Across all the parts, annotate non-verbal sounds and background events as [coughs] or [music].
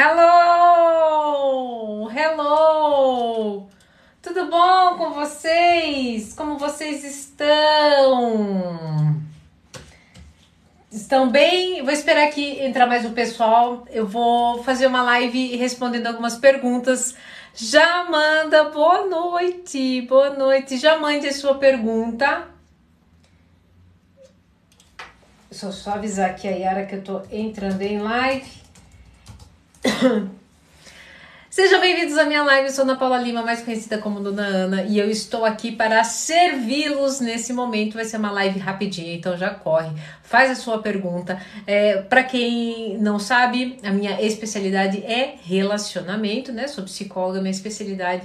Hello! Hello! Tudo bom com vocês? Como vocês estão? Estão bem? Vou esperar aqui entrar mais o pessoal. Eu vou fazer uma live respondendo algumas perguntas. Já manda boa noite, boa noite. Já mande a sua pergunta. Só só avisar aqui a Yara que eu tô entrando em live. [coughs] Sejam bem-vindos à minha live. Eu sou Ana Paula Lima, mais conhecida como Dona Ana, e eu estou aqui para servi-los nesse momento. Vai ser uma live rapidinha, então já corre, faz a sua pergunta. É, para quem não sabe, a minha especialidade é relacionamento, né? Sou psicóloga, minha especialidade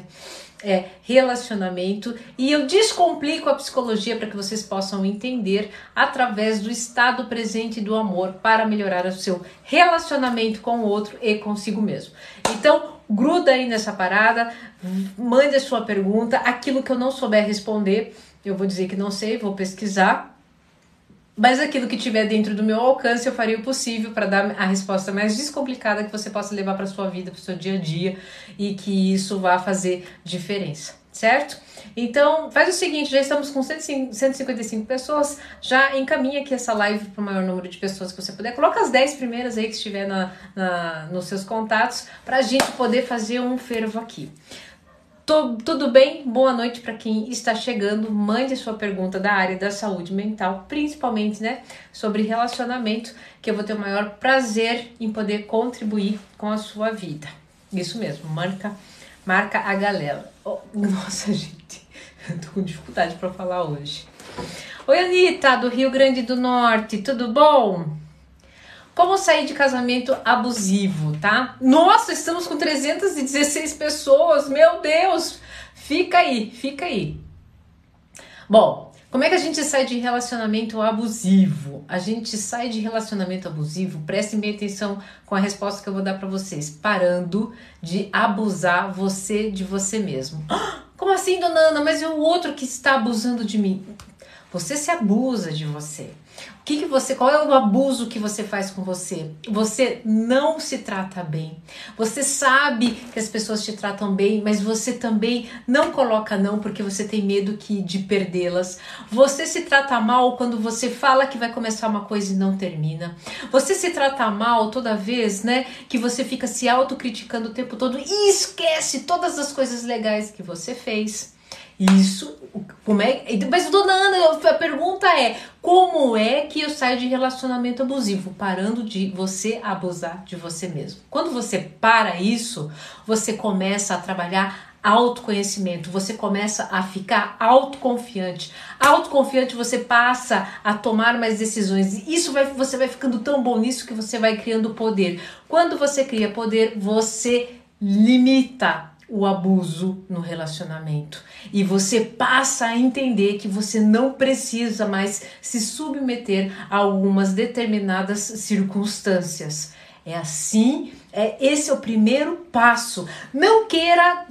é relacionamento e eu descomplico a psicologia para que vocês possam entender através do estado presente do amor para melhorar o seu relacionamento com o outro e consigo mesmo. Então, gruda aí nessa parada, mande a sua pergunta, aquilo que eu não souber responder, eu vou dizer que não sei, vou pesquisar mas aquilo que tiver dentro do meu alcance, eu faria o possível para dar a resposta mais descomplicada que você possa levar para sua vida, para seu dia a dia e que isso vá fazer diferença, certo? Então, faz o seguinte, já estamos com 155 pessoas, já encaminha aqui essa live para o maior número de pessoas que você puder. Coloca as 10 primeiras aí que estiver na, na nos seus contatos para a gente poder fazer um fervo aqui. Tô, tudo bem? Boa noite para quem está chegando. Mande sua pergunta da área da saúde mental, principalmente, né, sobre relacionamento, que eu vou ter o maior prazer em poder contribuir com a sua vida. Isso mesmo, marca, marca a galera. Oh, nossa, [laughs] gente, eu tô com dificuldade para falar hoje. Oi, Anitta, do Rio Grande do Norte, tudo bom? Como sair de casamento abusivo, tá? Nossa, estamos com 316 pessoas, meu Deus! Fica aí, fica aí. Bom, como é que a gente sai de relacionamento abusivo? A gente sai de relacionamento abusivo, prestem bem atenção com a resposta que eu vou dar para vocês, parando de abusar você de você mesmo. [gasps] Como assim, dona Ana? Mas é o outro que está abusando de mim. Você se abusa de você. O que, que você, qual é o abuso que você faz com você? Você não se trata bem. Você sabe que as pessoas te tratam bem, mas você também não coloca não porque você tem medo que de perdê-las. Você se trata mal quando você fala que vai começar uma coisa e não termina. Você se trata mal toda vez, né, que você fica se autocriticando o tempo todo e esquece todas as coisas legais que você fez. Isso, como é? Mas dona Ana, a pergunta é: como é que eu saio de relacionamento abusivo? Parando de você abusar de você mesmo. Quando você para isso, você começa a trabalhar autoconhecimento, você começa a ficar autoconfiante. Autoconfiante, você passa a tomar mais decisões. Isso vai, você vai ficando tão bom nisso que você vai criando poder. Quando você cria poder, você limita o abuso no relacionamento. E você passa a entender que você não precisa mais se submeter a algumas determinadas circunstâncias. É assim, é esse é o primeiro passo. Não queira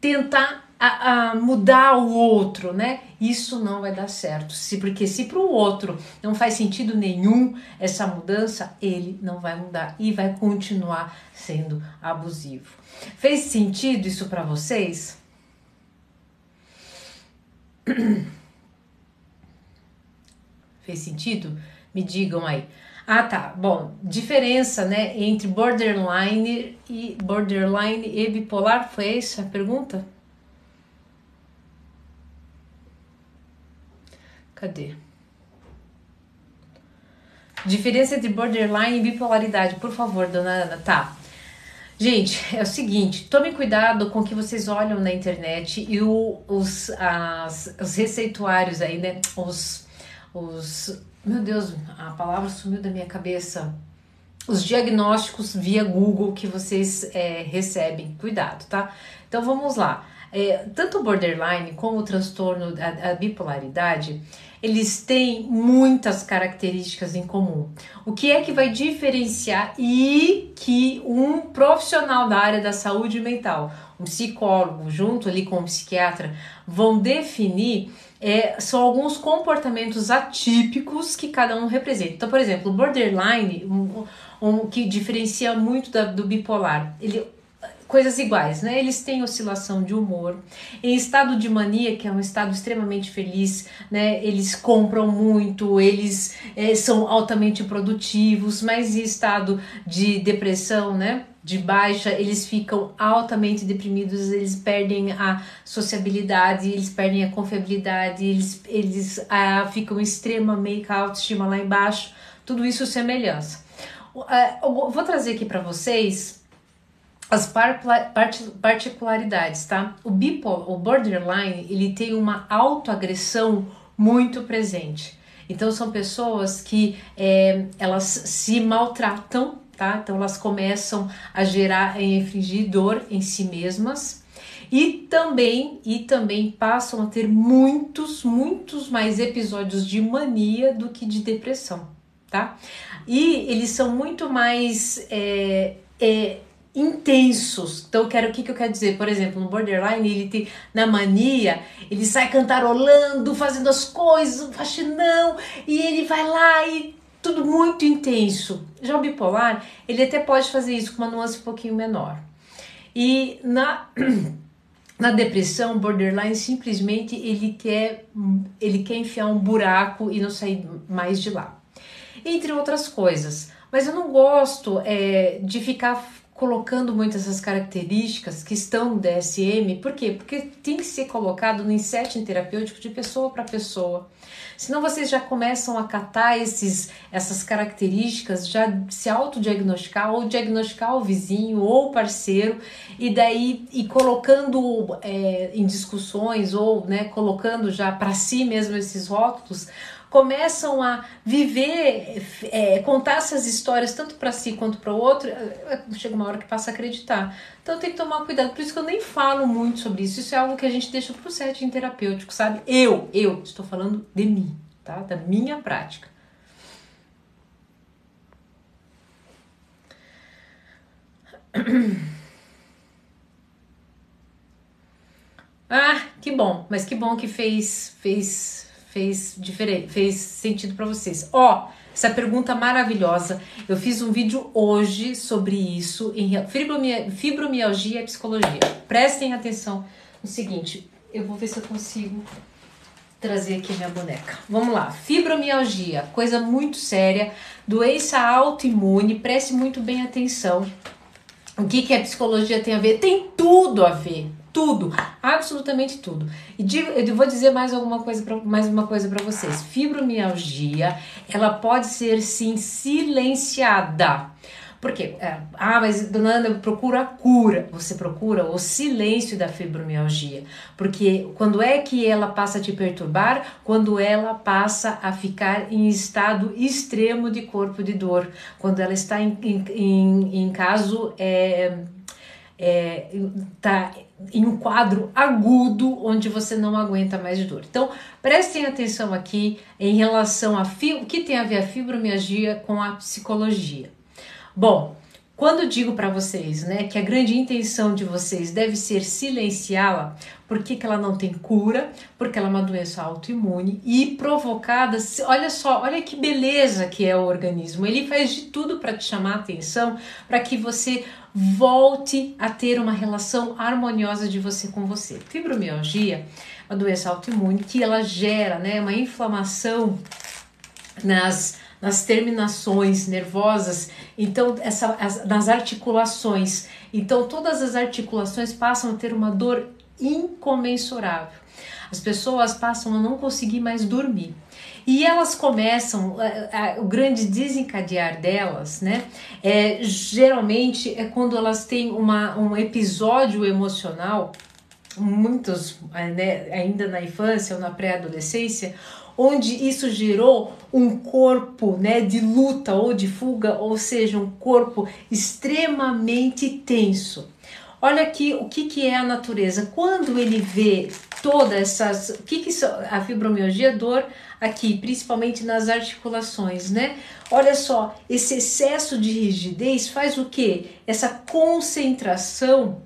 tentar a, a, mudar o outro, né? Isso não vai dar certo. Se, porque se para o outro não faz sentido nenhum essa mudança, ele não vai mudar e vai continuar sendo abusivo. Fez sentido isso para vocês? [clears throat] Fez sentido? Me digam aí. Ah, tá. Bom, diferença, né, entre borderline e borderline e bipolar foi essa a pergunta? Cadê? Diferença entre borderline e bipolaridade, por favor, dona Ana. Tá. Gente, é o seguinte, tome cuidado com o que vocês olham na internet e o, os, as, os receituários aí, né? Os, os. Meu Deus, a palavra sumiu da minha cabeça. Os diagnósticos via Google que vocês é, recebem. Cuidado, tá? Então vamos lá. É, tanto o borderline como o transtorno, a, a bipolaridade, eles têm muitas características em comum. O que é que vai diferenciar e que um profissional da área da saúde mental, um psicólogo, junto ali com um psiquiatra, vão definir é, são alguns comportamentos atípicos que cada um representa. Então, por exemplo, o borderline, um, um que diferencia muito da, do bipolar, ele coisas iguais, né? Eles têm oscilação de humor. Em estado de mania, que é um estado extremamente feliz, né? Eles compram muito, eles é, são altamente produtivos, mas em estado de depressão, né? De baixa, eles ficam altamente deprimidos, eles perdem a sociabilidade, eles perdem a confiabilidade, eles, eles ah, ficam extremamente autoestima lá embaixo. Tudo isso semelhança. Uh, vou trazer aqui para vocês as particularidades, tá? O bipolar, o borderline, ele tem uma autoagressão muito presente. Então são pessoas que é, elas se maltratam, tá? Então elas começam a gerar e infligir dor em si mesmas e também e também passam a ter muitos, muitos mais episódios de mania do que de depressão, tá? E eles são muito mais é, é, intensos. Então, eu quero o que, que eu quero dizer? Por exemplo, no borderline, ele tem na mania, ele sai cantarolando, fazendo as coisas, faxinão, e ele vai lá e tudo muito intenso. Já o bipolar, ele até pode fazer isso com uma nuance um pouquinho menor. E na [clears throat] na depressão, borderline simplesmente ele quer ele quer enfiar um buraco e não sair mais de lá. Entre outras coisas. Mas eu não gosto é, de ficar colocando muitas essas características que estão no DSM, por quê? Porque tem que ser colocado no setting terapêutico de pessoa para pessoa. Senão vocês já começam a catar esses, essas características, já se autodiagnosticar ou diagnosticar o vizinho ou o parceiro e daí e colocando é, em discussões ou né, colocando já para si mesmo esses rótulos começam a viver, é, contar essas histórias tanto para si quanto para o outro, é, é, chega uma hora que passa a acreditar. Então tem que tomar cuidado, por isso que eu nem falo muito sobre isso. Isso é algo que a gente deixa para o setting terapêutico, sabe? Eu, eu estou falando de mim, tá? Da minha prática. Ah, que bom, mas que bom que fez fez fez diferente, fez sentido para vocês. Ó, oh, essa pergunta maravilhosa. Eu fiz um vídeo hoje sobre isso em fibromialgia, e psicologia. Prestem atenção no seguinte, eu vou ver se eu consigo trazer aqui minha boneca. Vamos lá. Fibromialgia, coisa muito séria, doença autoimune, preste muito bem atenção. O que, que a psicologia tem a ver? Tem tudo a ver tudo, absolutamente tudo. E digo, eu vou dizer mais alguma coisa pra, mais uma coisa para vocês. Fibromialgia, ela pode ser sim silenciada. Por quê? É, ah, mas dona Ana, procura a cura. Você procura o silêncio da fibromialgia. Porque quando é que ela passa a te perturbar? Quando ela passa a ficar em estado extremo de corpo de dor. Quando ela está em, em, em, em caso. É, é, tá em um quadro agudo onde você não aguenta mais de dor. Então, prestem atenção aqui em relação a o que tem a ver a fibromialgia com a psicologia. Bom, quando eu digo para vocês, né, que a grande intenção de vocês deve ser silenciá-la, porque que ela não tem cura, porque ela é uma doença autoimune e provocada, olha só, olha que beleza que é o organismo. Ele faz de tudo para te chamar a atenção, para que você volte a ter uma relação harmoniosa de você com você. Fibromialgia, uma doença autoimune que ela gera, né, uma inflamação nas nas terminações nervosas, então essa, as, nas articulações. Então todas as articulações passam a ter uma dor incomensurável. As pessoas passam a não conseguir mais dormir. E elas começam, o grande desencadear delas, né? É, geralmente é quando elas têm uma, um episódio emocional, muitos né, ainda na infância ou na pré-adolescência, onde isso gerou um corpo né, de luta ou de fuga, ou seja, um corpo extremamente tenso. Olha aqui o que, que é a natureza. Quando ele vê todas essas. O que, que são? A fibromialgia, dor aqui, principalmente nas articulações, né? Olha só, esse excesso de rigidez faz o que? Essa concentração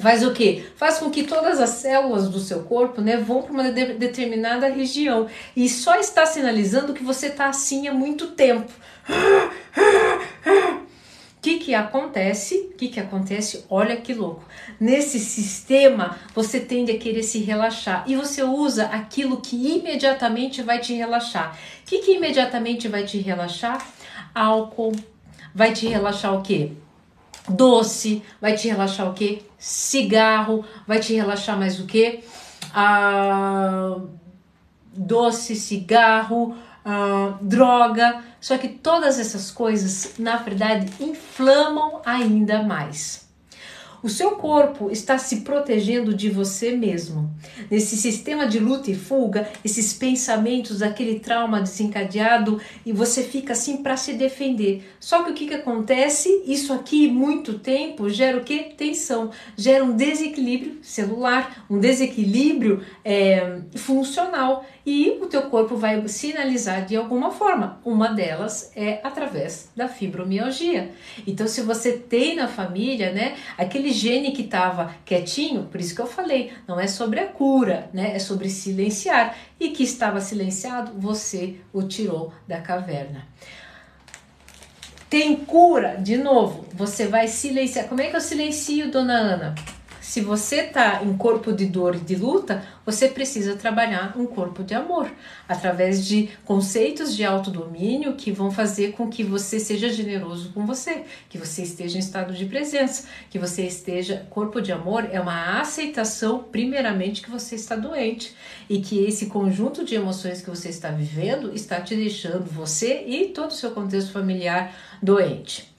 faz o que? Faz com que todas as células do seu corpo né, vão para uma de determinada região e só está sinalizando que você está assim há muito tempo. O que, que acontece? O que, que acontece? Olha que louco. Nesse sistema, você tende a querer se relaxar e você usa aquilo que imediatamente vai te relaxar. O que, que imediatamente vai te relaxar? Álcool. Vai te relaxar o quê? Doce. Vai te relaxar o quê? Cigarro. Vai te relaxar mais o quê? Ah, doce, cigarro, ah, droga só que todas essas coisas, na verdade, inflamam ainda mais. O seu corpo está se protegendo de você mesmo. Nesse sistema de luta e fuga, esses pensamentos, aquele trauma desencadeado, e você fica assim para se defender. Só que o que, que acontece? Isso aqui, muito tempo, gera o que? Tensão, gera um desequilíbrio celular, um desequilíbrio é, funcional e o teu corpo vai sinalizar de alguma forma. Uma delas é através da fibromialgia. Então, se você tem na família, né, aquele gene que estava quietinho, por isso que eu falei, não é sobre a cura, né, é sobre silenciar e que estava silenciado, você o tirou da caverna. Tem cura, de novo, você vai silenciar. Como é que eu silencio, dona Ana? Se você está em corpo de dor e de luta, você precisa trabalhar um corpo de amor, através de conceitos de autodomínio que vão fazer com que você seja generoso com você, que você esteja em estado de presença, que você esteja. Corpo de amor é uma aceitação, primeiramente, que você está doente e que esse conjunto de emoções que você está vivendo está te deixando você e todo o seu contexto familiar doente.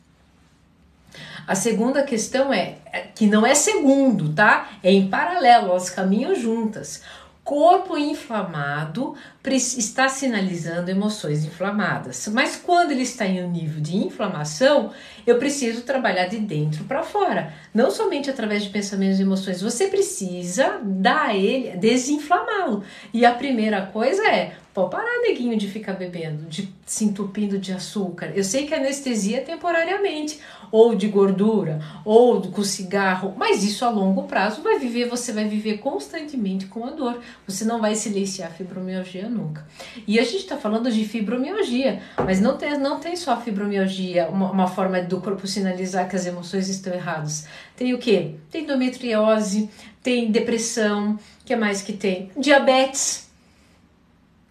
A segunda questão é, é que não é segundo, tá? É em paralelo, elas caminham juntas. Corpo inflamado está sinalizando emoções inflamadas, mas quando ele está em um nível de inflamação, eu preciso trabalhar de dentro para fora, não somente através de pensamentos e emoções, você precisa dar ele, desinflamá-lo. E a primeira coisa é Pô, parar, neguinho, de ficar bebendo, de se entupindo de açúcar. Eu sei que anestesia é temporariamente, ou de gordura, ou com cigarro, mas isso a longo prazo vai viver, você vai viver constantemente com a dor. Você não vai silenciar a fibromialgia nunca. E a gente está falando de fibromialgia, mas não tem, não tem só fibromialgia, uma, uma forma do corpo sinalizar que as emoções estão erradas. Tem o que? Tem endometriose, tem depressão, que mais que tem? Diabetes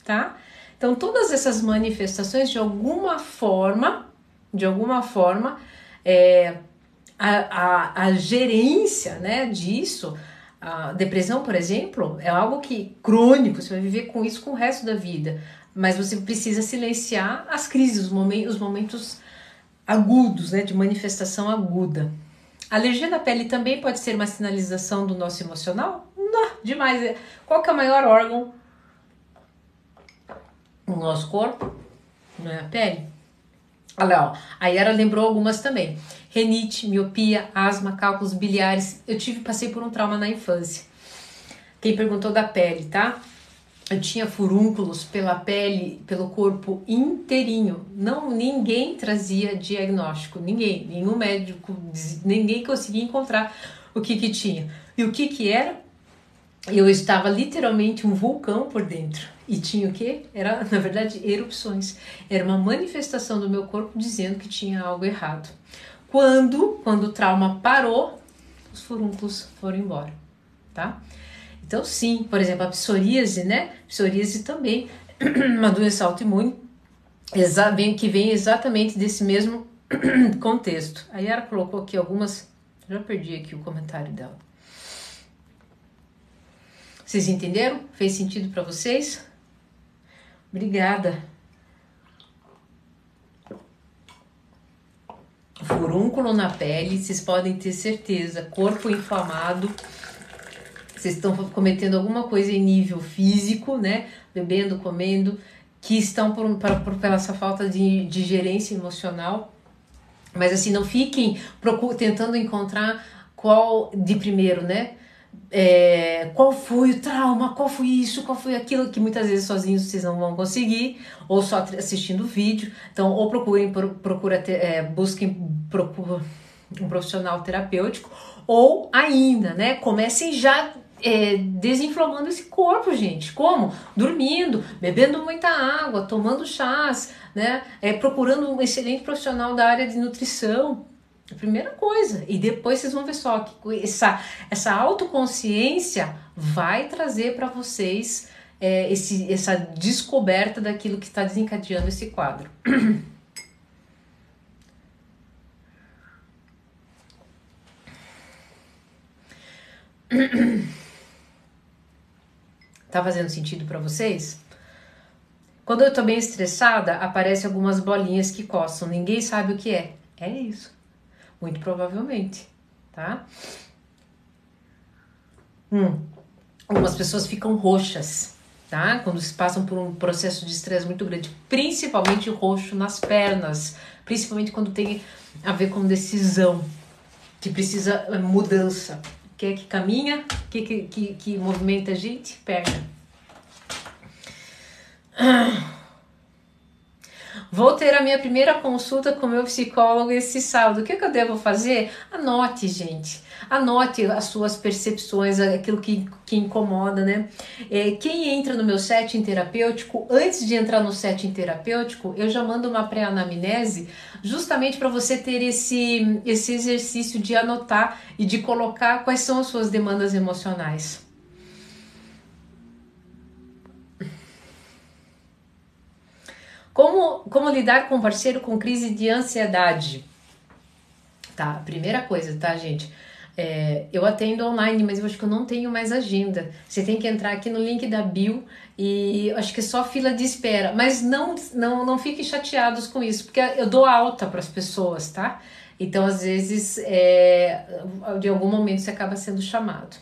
tá? Então, todas essas manifestações, de alguma forma, de alguma forma, é, a, a, a gerência né, disso, a depressão, por exemplo, é algo que crônico, você vai viver com isso com o resto da vida. Mas você precisa silenciar as crises, os momentos, os momentos agudos, né, de manifestação aguda. A alergia da pele também pode ser uma sinalização do nosso emocional? Não, demais. Qual que é o maior órgão no nosso corpo, não é a pele. Olha lá, ó. a Yara lembrou algumas também. Renite, miopia, asma, cálculos biliares. Eu tive, passei por um trauma na infância. Quem perguntou da pele, tá? Eu tinha furúnculos pela pele, pelo corpo inteirinho. Não, ninguém trazia diagnóstico, ninguém, nenhum médico, ninguém conseguia encontrar o que que tinha. E o que que era? Eu estava literalmente um vulcão por dentro e tinha o que? Era, [laughs] na verdade, erupções. Era uma manifestação do meu corpo dizendo que tinha algo errado. Quando, quando o trauma parou, os furúnculos foram embora, tá? Então, sim, por exemplo, a psoríase, né? Psoríase também, [clears throat] uma doença autoimune, que vem exatamente desse mesmo [clears throat] contexto. A Yara colocou aqui algumas, já perdi aqui o comentário dela. Vocês entenderam? Fez sentido para vocês? Obrigada. Furúnculo na pele, vocês podem ter certeza. Corpo inflamado. Vocês estão cometendo alguma coisa em nível físico, né? Bebendo, comendo, que estão por, por, por essa falta de, de gerência emocional. Mas assim, não fiquem tentando encontrar qual de primeiro, né? É, qual foi o trauma, qual foi isso, qual foi aquilo, que muitas vezes sozinhos vocês não vão conseguir, ou só assistindo o vídeo. Então, ou procurem, procura, é, busquem procura um profissional terapêutico, ou ainda, né, comecem já é, desinflamando esse corpo, gente. Como? Dormindo, bebendo muita água, tomando chás, né? É, procurando um excelente profissional da área de nutrição. A primeira coisa. E depois vocês vão ver só que essa, essa autoconsciência vai trazer para vocês é, esse, essa descoberta daquilo que está desencadeando esse quadro. [coughs] Tá fazendo sentido para vocês? Quando eu tô bem estressada, aparecem algumas bolinhas que coçam. Ninguém sabe o que é. É isso. Muito provavelmente, tá? Hum. Algumas pessoas ficam roxas, tá? Quando se passam por um processo de estresse muito grande, principalmente roxo nas pernas, principalmente quando tem a ver com decisão, que precisa eh, mudança. Quem é que caminha? Que, que, que, que movimenta a gente? Perna. Vou ter a minha primeira consulta com meu psicólogo esse sábado. O que, que eu devo fazer? Anote, gente. Anote as suas percepções, aquilo que, que incomoda, né? É, quem entra no meu setting terapêutico, antes de entrar no setting terapêutico, eu já mando uma pré-anamnese justamente para você ter esse, esse exercício de anotar e de colocar quais são as suas demandas emocionais. Como, como lidar com parceiro com crise de ansiedade? Tá, primeira coisa, tá, gente? É, eu atendo online, mas eu acho que eu não tenho mais agenda. Você tem que entrar aqui no link da Bill e acho que é só fila de espera. Mas não, não, não fiquem chateados com isso, porque eu dou alta para as pessoas, tá? Então, às vezes, é, de algum momento você acaba sendo chamado.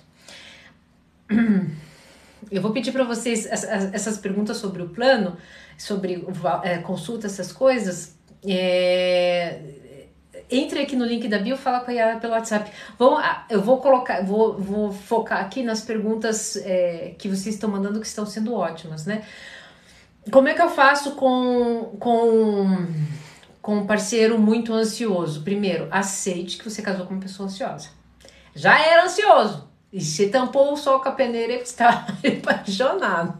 Eu vou pedir para vocês essas perguntas sobre o plano sobre é, consulta, essas coisas, é, entre aqui no link da bio, fala com a Yara pelo WhatsApp. Vou, eu vou colocar, vou, vou focar aqui nas perguntas é, que vocês estão mandando que estão sendo ótimas, né? Como é que eu faço com, com, com um parceiro muito ansioso? Primeiro, aceite que você casou com uma pessoa ansiosa. Já era ansioso. E se tampou o sol com a peneira, ele está [laughs] apaixonado.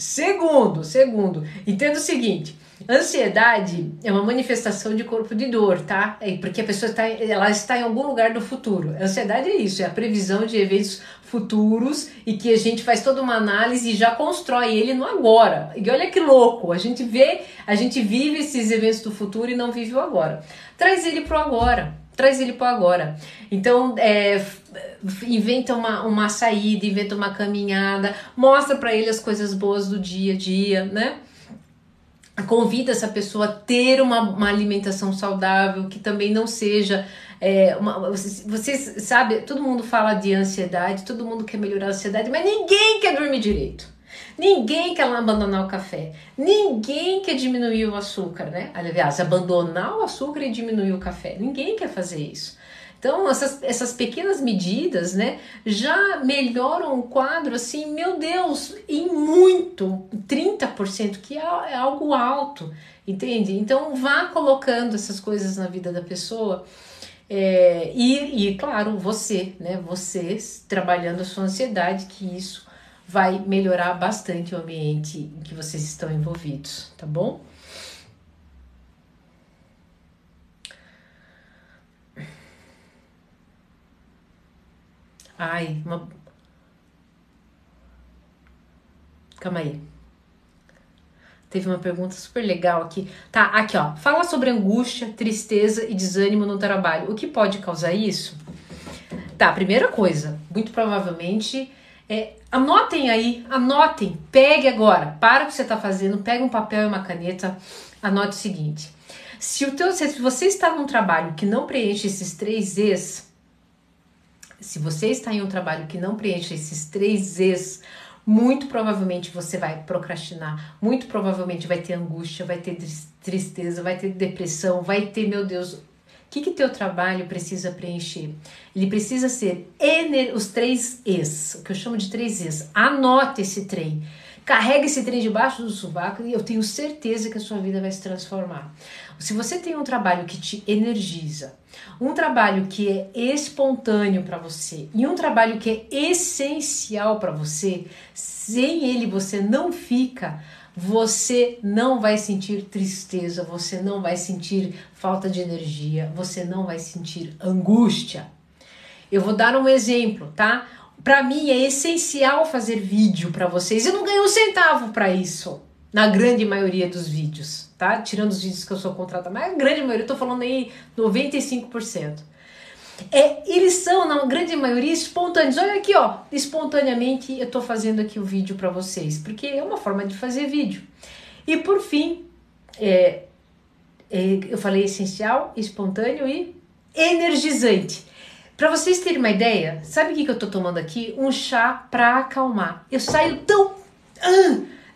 Segundo, segundo, entenda o seguinte: ansiedade é uma manifestação de corpo de dor, tá? É porque a pessoa está, ela está em algum lugar do futuro. ansiedade é isso, é a previsão de eventos futuros e que a gente faz toda uma análise e já constrói ele no agora. E olha que louco, a gente vê, a gente vive esses eventos do futuro e não vive o agora. Traz ele pro agora traz ele para agora. Então, é, inventa uma, uma saída, inventa uma caminhada, mostra para ele as coisas boas do dia a dia, né? Convida essa pessoa a ter uma, uma alimentação saudável, que também não seja. É, uma, vocês, vocês sabe, todo mundo fala de ansiedade, todo mundo quer melhorar a ansiedade, mas ninguém quer dormir direito. Ninguém quer abandonar o café. Ninguém quer diminuir o açúcar, né? Aliás, abandonar o açúcar e diminuir o café. Ninguém quer fazer isso. Então, essas, essas pequenas medidas, né, já melhoram o quadro, assim, meu Deus, em muito, 30%, que é, é algo alto, entende? Então, vá colocando essas coisas na vida da pessoa. É, e, e, claro, você, né? Você trabalhando a sua ansiedade, que isso vai melhorar bastante o ambiente em que vocês estão envolvidos, tá bom? Ai, uma. Calma aí. Teve uma pergunta super legal aqui. Tá, aqui ó. Fala sobre angústia, tristeza e desânimo no trabalho. O que pode causar isso? Tá, primeira coisa, muito provavelmente é, anotem aí, anotem, pegue agora, para o que você está fazendo, pegue um papel e uma caneta, anote o seguinte: se, o teu, se você está num trabalho que não preenche esses três Z's, se você está em um trabalho que não preenche esses três Z's, muito provavelmente você vai procrastinar, muito provavelmente vai ter angústia, vai ter tristeza, vai ter depressão, vai ter, meu Deus, que que teu trabalho precisa preencher? Ele precisa ser os três E's, o que eu chamo de três E's. Anote esse trem. Carrega esse trem debaixo do sovaco e eu tenho certeza que a sua vida vai se transformar. Se você tem um trabalho que te energiza, um trabalho que é espontâneo para você e um trabalho que é essencial para você, sem ele você não fica, você não vai sentir tristeza, você não vai sentir falta de energia, você não vai sentir angústia. Eu vou dar um exemplo, tá? Para mim é essencial fazer vídeo para vocês. Eu não ganho um centavo para isso, na grande maioria dos vídeos, tá? Tirando os vídeos que eu sou contratada, mas a grande maioria, eu tô falando aí 95%. É, eles são, na grande maioria, espontâneos. Olha aqui, ó, espontaneamente eu tô fazendo aqui o vídeo para vocês, porque é uma forma de fazer vídeo. E por fim, é, é, eu falei essencial, espontâneo e energizante. Para vocês terem uma ideia, sabe o que, que eu tô tomando aqui? Um chá para acalmar. Eu saio tão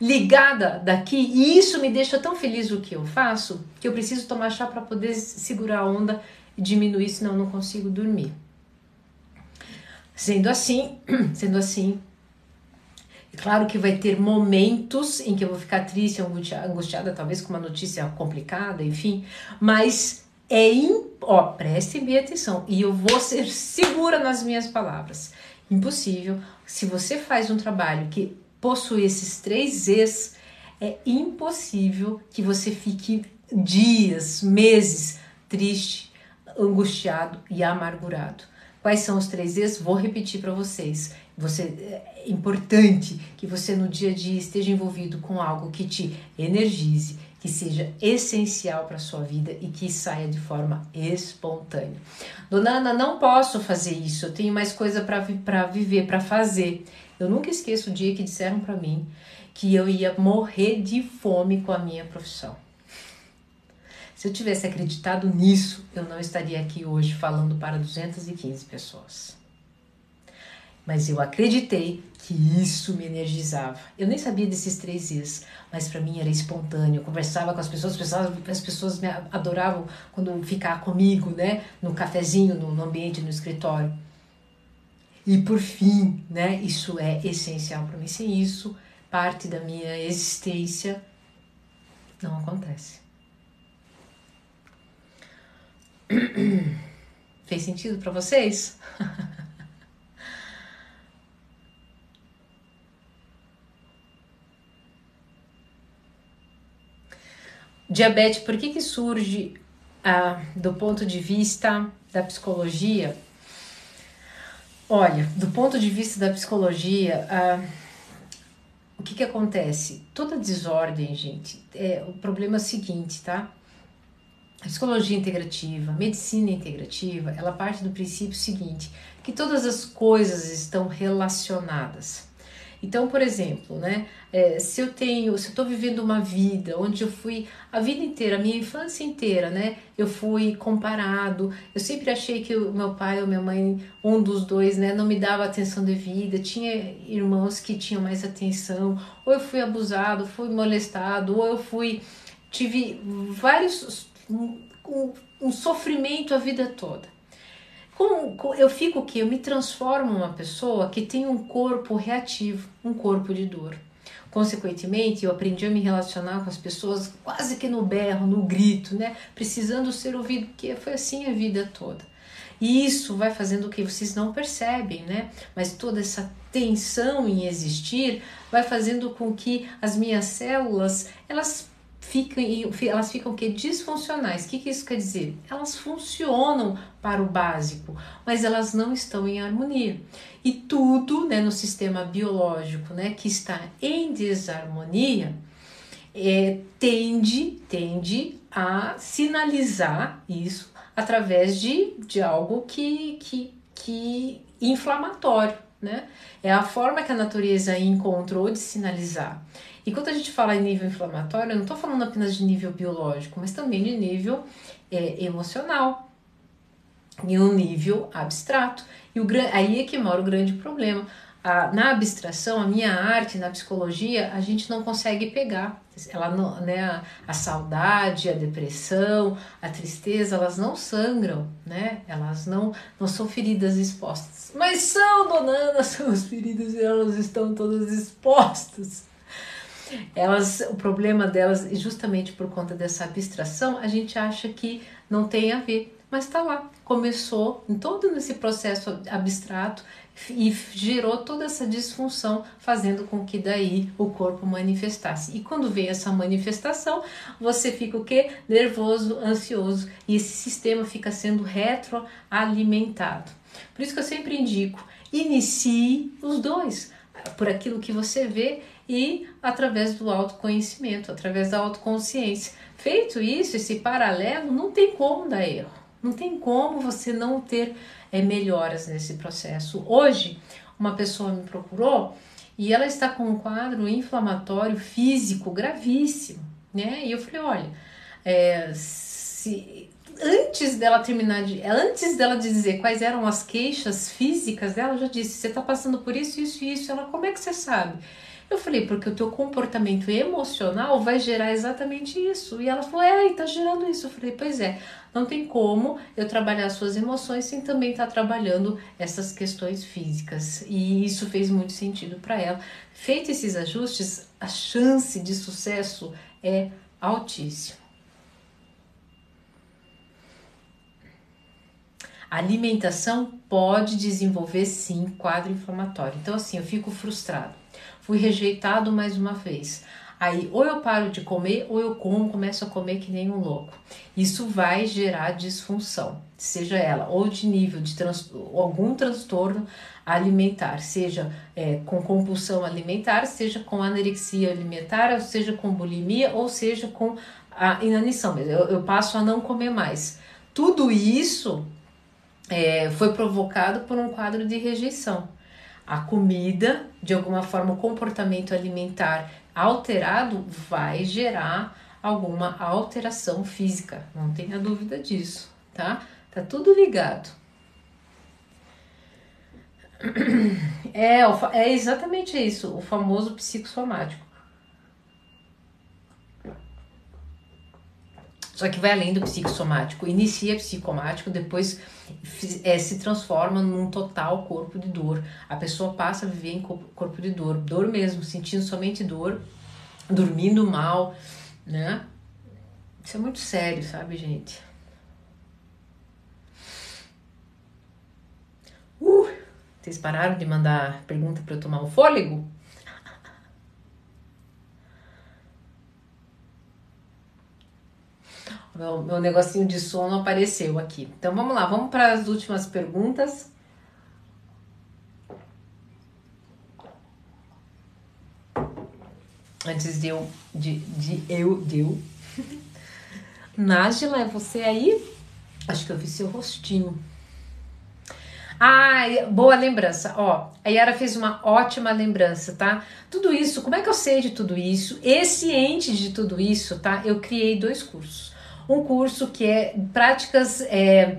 ligada daqui e isso me deixa tão feliz o que eu faço que eu preciso tomar chá para poder segurar a onda diminuir, senão não consigo dormir. Sendo assim, [clears throat] sendo assim, é claro que vai ter momentos em que eu vou ficar triste, angustiada, talvez com uma notícia complicada, enfim, mas é ó, prestem bem atenção e eu vou ser segura nas minhas palavras. Impossível. Se você faz um trabalho que possui esses três Z's, é impossível que você fique dias, meses triste, angustiado e amargurado. Quais são os três Z's? Vou repetir para vocês. Você é importante que você no dia a dia esteja envolvido com algo que te energize, que seja essencial para a sua vida e que saia de forma espontânea. Dona Ana, não posso fazer isso, eu tenho mais coisa para viver, para fazer. Eu nunca esqueço o dia que disseram para mim que eu ia morrer de fome com a minha profissão. Se eu tivesse acreditado nisso, eu não estaria aqui hoje falando para 215 pessoas mas eu acreditei que isso me energizava. Eu nem sabia desses três Is, mas para mim era espontâneo. Eu conversava com as pessoas, as pessoas me adoravam quando ficar comigo, né, no cafezinho, no, ambiente, no escritório. E por fim, né, isso é essencial para mim. Sem isso, parte da minha existência não acontece. [coughs] Fez sentido para vocês? [laughs] Diabetes, por que, que surge ah, do ponto de vista da psicologia? Olha, do ponto de vista da psicologia, ah, o que, que acontece? Toda desordem, gente, é, o problema é o seguinte, tá? A psicologia integrativa, a medicina integrativa, ela parte do princípio seguinte, que todas as coisas estão relacionadas. Então, por exemplo, né, é, se eu tenho, se eu estou vivendo uma vida onde eu fui a vida inteira, a minha infância inteira, né, eu fui comparado, eu sempre achei que o meu pai ou minha mãe, um dos dois, né, não me dava atenção devida, tinha irmãos que tinham mais atenção, ou eu fui abusado, fui molestado, ou eu fui, tive vários, um, um sofrimento a vida toda. Com, eu fico que? Eu me transformo uma pessoa que tem um corpo reativo, um corpo de dor. Consequentemente, eu aprendi a me relacionar com as pessoas quase que no berro, no grito, né? Precisando ser ouvido, porque foi assim a vida toda. E isso vai fazendo o que vocês não percebem, né? Mas toda essa tensão em existir vai fazendo com que as minhas células, elas elas ficam que? Disfuncionais. O que, que isso quer dizer? Elas funcionam para o básico, mas elas não estão em harmonia. E tudo né, no sistema biológico né, que está em desarmonia é, tende, tende a sinalizar isso através de, de algo que, que, que inflamatório. Né? É a forma que a natureza encontrou de sinalizar. E quando a gente fala em nível inflamatório, eu não estou falando apenas de nível biológico, mas também de nível é, emocional, em um nível abstrato. E o, aí é que mora o grande problema. a, na abstração, a minha arte, na psicologia, a gente não consegue pegar. Ela não, né, a, a, saudade, a depressão, a tristeza, elas não sangram, né? Elas não, não são feridas expostas. Mas são, dona [laughs] são as feridas e elas estão todas expostas. Elas, o problema delas, justamente por conta dessa abstração, a gente acha que não tem a ver, mas está lá. Começou em todo esse processo abstrato e gerou toda essa disfunção, fazendo com que daí o corpo manifestasse. E quando vem essa manifestação, você fica o quê? Nervoso, ansioso, e esse sistema fica sendo retroalimentado. Por isso que eu sempre indico, inicie os dois, por aquilo que você vê e através do autoconhecimento, através da autoconsciência. Feito isso, esse paralelo, não tem como dar erro. Não tem como você não ter é, melhoras nesse processo. Hoje, uma pessoa me procurou e ela está com um quadro inflamatório físico gravíssimo, né? E eu falei, olha, é, se antes dela terminar de, antes dela dizer quais eram as queixas físicas dela, eu já disse, você está passando por isso, isso e isso. Ela, como é que você sabe? Eu falei, porque o teu comportamento emocional vai gerar exatamente isso. E ela falou, é, tá gerando isso. Eu falei, pois é, não tem como eu trabalhar suas emoções sem também estar tá trabalhando essas questões físicas. E isso fez muito sentido para ela. Feito esses ajustes, a chance de sucesso é altíssima. A alimentação pode desenvolver sim quadro inflamatório. Então, assim, eu fico frustrado fui rejeitado mais uma vez. Aí, ou eu paro de comer, ou eu como, começo a comer que nem um louco. Isso vai gerar disfunção, seja ela ou de nível de trans, algum transtorno alimentar, seja é, com compulsão alimentar, seja com anorexia alimentar, ou seja com bulimia, ou seja com a inanição. Eu, eu passo a não comer mais. Tudo isso é, foi provocado por um quadro de rejeição a comida, de alguma forma, o comportamento alimentar alterado vai gerar alguma alteração física, não tenha dúvida disso, tá? Tá tudo ligado. [clears throat] É, é exatamente isso, o famoso psicossomático. Só que vai além do psicossomático, inicia psicomático, depois é, se transforma num total corpo de dor. A pessoa passa a viver em corpo de dor, dor mesmo, sentindo somente dor, dormindo mal, né? Isso é muito sério, sabe, gente? Uh, vocês pararam de mandar pergunta para eu tomar o fôlego? Meu, meu negocinho de sono apareceu aqui. Então vamos lá, vamos para as últimas perguntas. Antes de eu. De, de eu. Deu. [laughs] Nájila, é você aí? Acho que eu vi seu rostinho. Ah, boa lembrança. Ó, a Yara fez uma ótima lembrança, tá? Tudo isso, como é que eu sei de tudo isso? E ciente de tudo isso, tá? Eu criei dois cursos um curso que é práticas, é,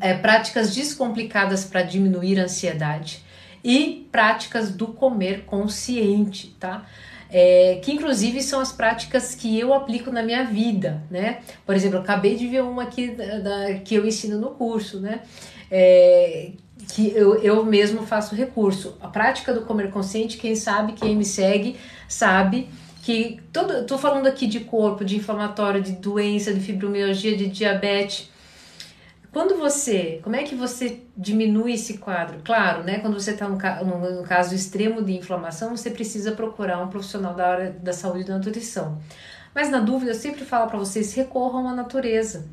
é práticas descomplicadas para diminuir a ansiedade e práticas do comer consciente, tá? É, que inclusive são as práticas que eu aplico na minha vida, né? Por exemplo, acabei de ver uma aqui da, da que eu ensino no curso, né? É, que eu, eu mesmo faço recurso. A prática do comer consciente, quem sabe, quem me segue, sabe que todo, tô falando aqui de corpo, de inflamatório, de doença, de fibromialgia, de diabetes. Quando você, como é que você diminui esse quadro? Claro, né? Quando você está num caso extremo de inflamação, você precisa procurar um profissional da área da saúde e da nutrição. Mas na dúvida, eu sempre falo para vocês recorram à natureza.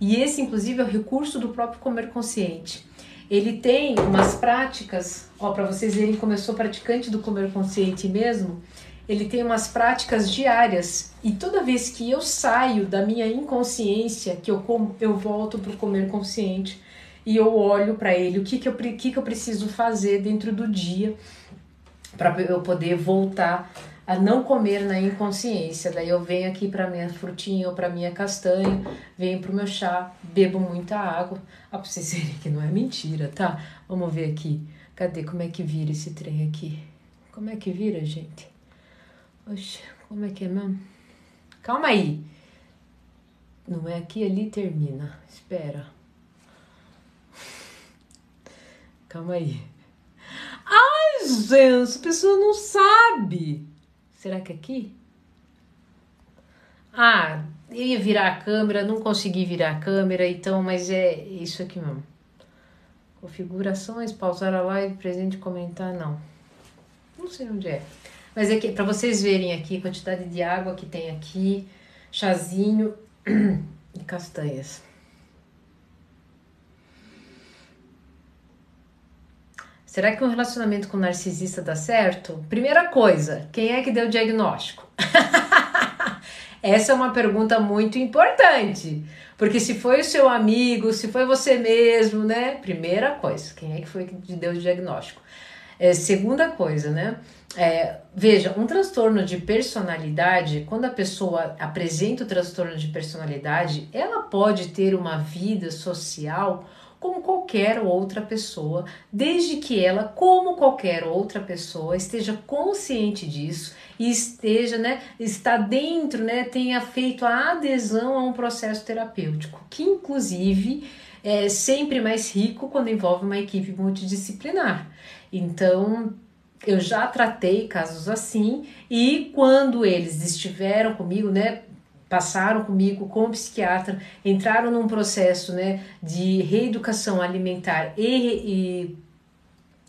E esse, inclusive, é o recurso do próprio comer consciente. Ele tem umas práticas, ó, para vocês verem como eu sou praticante do comer consciente mesmo ele tem umas práticas diárias e toda vez que eu saio da minha inconsciência, que eu, como, eu volto para o comer consciente e eu olho para ele, o que, que, eu, que, que eu preciso fazer dentro do dia para eu poder voltar a não comer na inconsciência. Daí eu venho aqui para minha frutinha ou para minha castanha, venho pro meu chá, bebo muita água. Ah, pra vocês verem que não é mentira, tá? Vamos ver aqui. Cadê? Como é que vira esse trem aqui? Como é que vira, gente? Oxe, como é que é mesmo? Calma aí. Não é aqui, ali termina. Espera. Calma aí. Ai, gente, a pessoa não sabe. Será que é aqui? Ah, eu ia virar a câmera, não consegui virar a câmera, então, mas é isso aqui mesmo. Configurações, pausar a live, presente, comentar, não. Não sei onde é. Mas é que para vocês verem aqui a quantidade de água que tem aqui, chazinho [clears throat] e castanhas. Será que um relacionamento com um narcisista dá certo? Primeira coisa, quem é que deu o diagnóstico? [laughs] Essa é uma pergunta muito importante. Porque se foi o seu amigo, se foi você mesmo, né? Primeira coisa, quem é que foi que deu o diagnóstico? É, segunda coisa, né? É, veja, um transtorno de personalidade, quando a pessoa apresenta o transtorno de personalidade, ela pode ter uma vida social como qualquer outra pessoa, desde que ela, como qualquer outra pessoa, esteja consciente disso e esteja, né, está dentro, né, tenha feito a adesão a um processo terapêutico, que inclusive é sempre mais rico quando envolve uma equipe multidisciplinar. Então, eu já tratei casos assim e quando eles estiveram comigo, né, passaram comigo com o psiquiatra, entraram num processo né, de reeducação alimentar e, e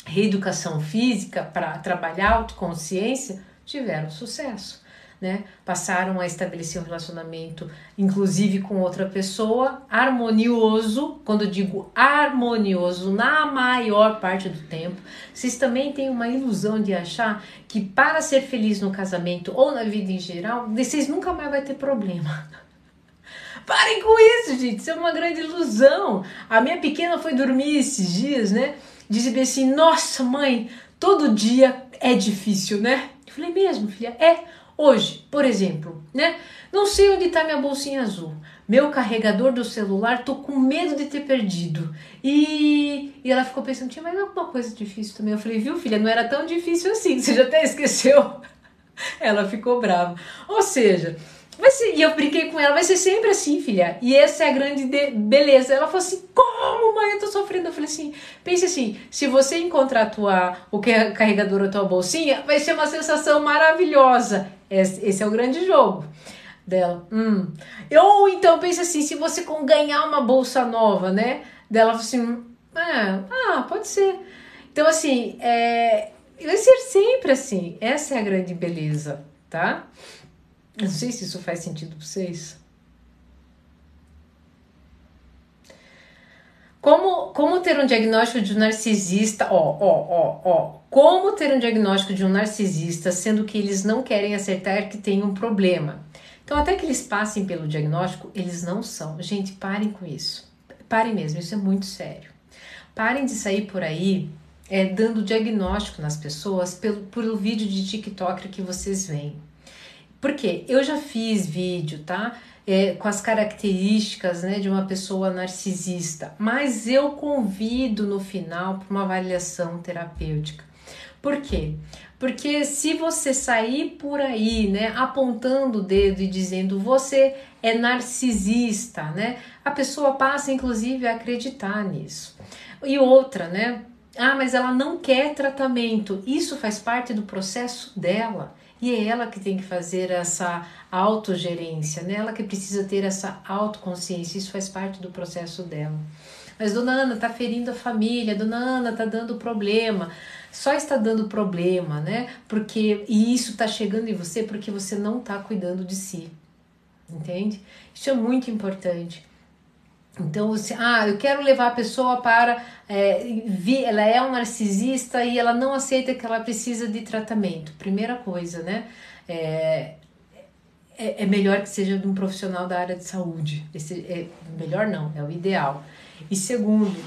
reeducação física para trabalhar autoconsciência, tiveram sucesso né? Passaram a estabelecer um relacionamento, inclusive com outra pessoa, harmonioso. Quando eu digo harmonioso, na maior parte do tempo, vocês também têm uma ilusão de achar que para ser feliz no casamento ou na vida em geral, vocês nunca mais vai ter problema. [laughs] Parem com isso, gente. Isso é uma grande ilusão. A minha pequena foi dormir esses dias, né? Dizia assim: Nossa, mãe, todo dia é difícil, né? Eu falei: Mesmo, filha? É. Hoje, por exemplo, né? Não sei onde está minha bolsinha azul. Meu carregador do celular, tô com medo de ter perdido. E, e ela ficou pensando, tinha mais alguma coisa difícil também. Eu falei, viu, filha, não era tão difícil assim, [laughs] você já até esqueceu. Ela ficou brava. Ou seja, ser, e eu brinquei com ela, vai ser sempre assim, filha. E essa é a grande de, beleza. Ela falou assim: como, mãe? Eu tô sofrendo. Eu falei assim: pense assim, se você encontrar a tua, o que é carregador da tua bolsinha, vai ser uma sensação maravilhosa. Esse, é o grande jogo dela. Hum. Ou então pense assim: se você ganhar uma bolsa nova, né? Dela assim: ah, ah, pode ser. Então, assim, é, vai ser sempre assim. Essa é a grande beleza, tá? Eu não sei se isso faz sentido para vocês. Como, como ter um diagnóstico de um narcisista? Ó, ó, ó, ó. Como ter um diagnóstico de um narcisista, sendo que eles não querem acertar que tem um problema? Então, até que eles passem pelo diagnóstico, eles não são. Gente, parem com isso. Parem mesmo, isso é muito sério. Parem de sair por aí é, dando diagnóstico nas pessoas pelo, pelo vídeo de TikTok que vocês veem. Porque eu já fiz vídeo, tá? É, com as características né, de uma pessoa narcisista, mas eu convido no final para uma avaliação terapêutica. Por quê? Porque se você sair por aí, né, apontando o dedo e dizendo você é narcisista, né, a pessoa passa inclusive a acreditar nisso. E outra, né, ah, mas ela não quer tratamento. Isso faz parte do processo dela. E é ela que tem que fazer essa autogerência, né? ela que precisa ter essa autoconsciência, isso faz parte do processo dela. Mas Dona Ana está ferindo a família, Dona Ana está dando problema. Só está dando problema, né? Porque e isso está chegando em você porque você não está cuidando de si. Entende? Isso é muito importante. Então, você, ah, eu quero levar a pessoa para. É, vi, ela é um narcisista e ela não aceita que ela precisa de tratamento. Primeira coisa, né? É, é, é melhor que seja de um profissional da área de saúde. Esse, é, melhor não, é o ideal. E segundo,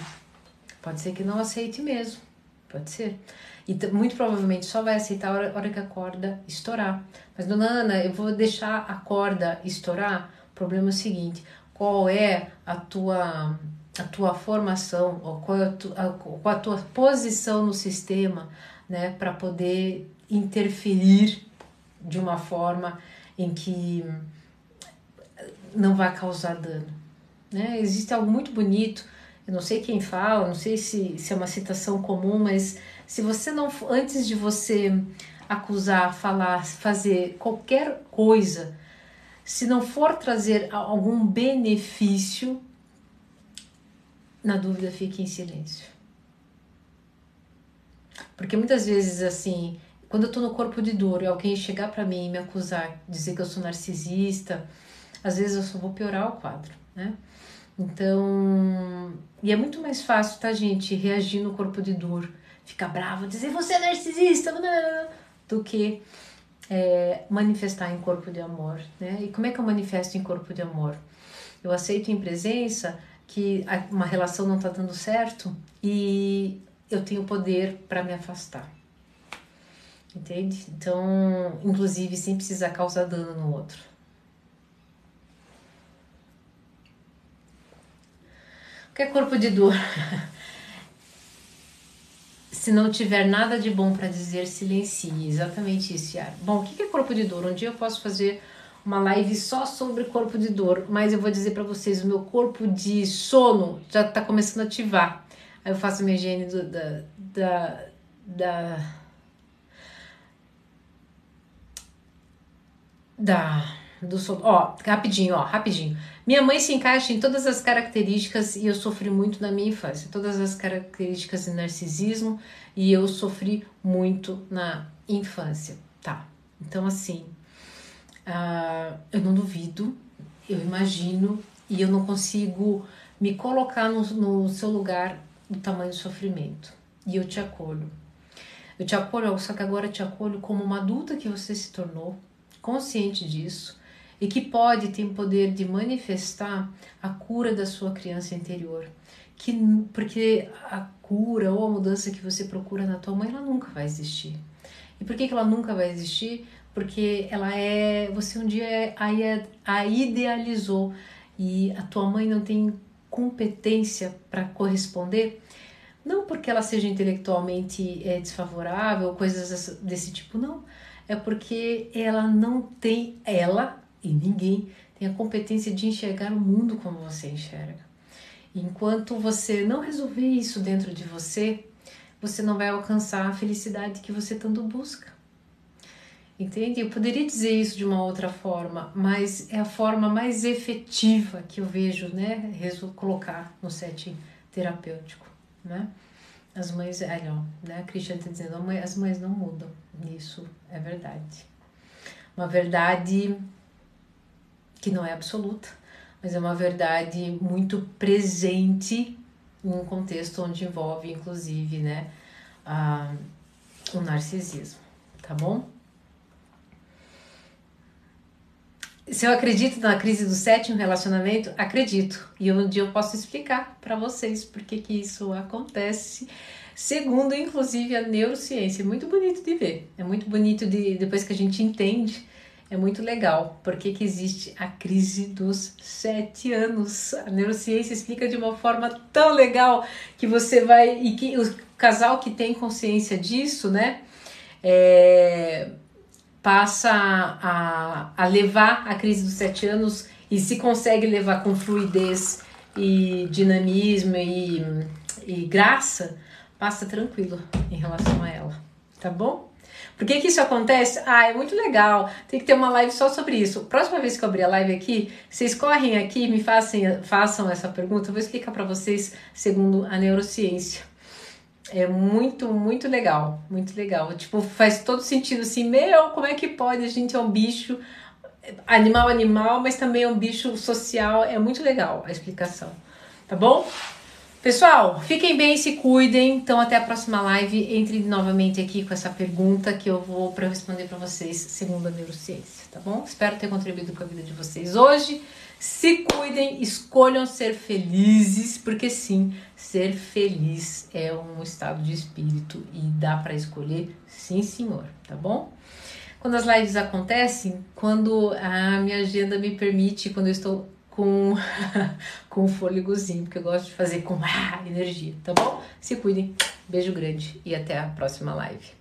pode ser que não aceite mesmo. Pode ser. E muito provavelmente só vai aceitar a hora, hora que a corda estourar. Mas, dona Ana, eu vou deixar a corda estourar. O problema é o seguinte: qual é a tua, a tua formação, ou qual é a, tu, a, qual a tua posição no sistema, né, para poder interferir de uma forma em que não vai causar dano. Né? Existe algo muito bonito, eu não sei quem fala, não sei se, se é uma citação comum, mas se você não, antes de você acusar, falar, fazer qualquer coisa, se não for trazer algum benefício, na dúvida fique em silêncio. Porque muitas vezes, assim, quando eu tô no corpo de dor e alguém chegar para mim e me acusar, dizer que eu sou narcisista, às vezes eu só vou piorar o quadro, né? Então, e é muito mais fácil, tá, gente, reagir no corpo de dor, ficar bravo, dizer você é narcisista, do que é, manifestar em corpo de amor, né? E como é que eu manifesto em corpo de amor? Eu aceito em presença que uma relação não tá dando certo e eu tenho poder para me afastar. Entende? Então, inclusive sem precisar causar dano no outro. O que é corpo de dor? [laughs] Se não tiver nada de bom para dizer, silencie. Exatamente isso, Yara. Bom, o que é corpo de dor? Um dia eu posso fazer uma live só sobre corpo de dor, mas eu vou dizer para vocês: o meu corpo de sono já está começando a ativar. Aí eu faço minha higiene do, da, da, da da do sono. Ó, rapidinho, ó, rapidinho. Minha mãe se encaixa em todas as características e eu sofri muito na minha infância, todas as características de narcisismo e eu sofri muito na infância, tá? Então assim, uh, eu não duvido, eu imagino e eu não consigo me colocar no, no seu lugar do tamanho do sofrimento e eu te acolho. Eu te acolho, só que agora te acolho como uma adulta que você se tornou consciente disso e que pode ter poder de manifestar a cura da sua criança interior. Que, porque a cura ou a mudança que você procura na tua mãe, ela nunca vai existir. E por que, que ela nunca vai existir? Porque ela é. Você um dia a idealizou e a tua mãe não tem competência para corresponder. Não porque ela seja intelectualmente é, desfavorável, coisas desse tipo, não é porque ela não tem, ela e ninguém tem a competência de enxergar o mundo como você enxerga. Enquanto você não resolver isso dentro de você, você não vai alcançar a felicidade que você tanto busca. Entende? Eu poderia dizer isso de uma outra forma, mas é a forma mais efetiva que eu vejo, né, colocar no setting terapêutico, né? As mães, não, né? A Cristiane está dizendo, as mães não mudam. Isso é verdade. Uma verdade que não é absoluta, mas é uma verdade muito presente em um contexto onde envolve, inclusive, né, a, o narcisismo, tá bom? Se eu acredito na crise do sétimo relacionamento, acredito. E um dia eu posso explicar para vocês por que, isso acontece segundo inclusive a neurociência. É muito bonito de ver, é muito bonito de depois que a gente entende, é muito legal porque que existe a crise dos sete anos. A neurociência explica de uma forma tão legal que você vai e que o casal que tem consciência disso, né? É, passa a, a levar a crise dos sete anos e se consegue levar com fluidez e dinamismo e, e graça, passa tranquilo em relação a ela, tá bom? Por que, que isso acontece? Ah, é muito legal. Tem que ter uma live só sobre isso. Próxima vez que eu abrir a live aqui, vocês correm aqui e me façam, façam essa pergunta. Eu vou explicar para vocês segundo a neurociência. É muito, muito legal. Muito legal. Tipo, faz todo sentido assim. Meu, como é que pode? A gente é um bicho animal, animal, mas também é um bicho social. É muito legal a explicação. Tá bom? Pessoal, fiquem bem, se cuidem. Então, até a próxima live. Entre novamente aqui com essa pergunta que eu vou para responder para vocês segundo a neurociência, tá bom? Espero ter contribuído com a vida de vocês hoje. Se cuidem, escolham ser felizes, porque sim, ser feliz é um estado de espírito e dá para escolher, sim, senhor, tá bom? Quando as lives acontecem, quando a minha agenda me permite, quando eu estou com [laughs] com fôlegozinho, porque eu gosto de fazer com ah, [laughs] energia, tá bom? Se cuidem. Beijo grande e até a próxima live.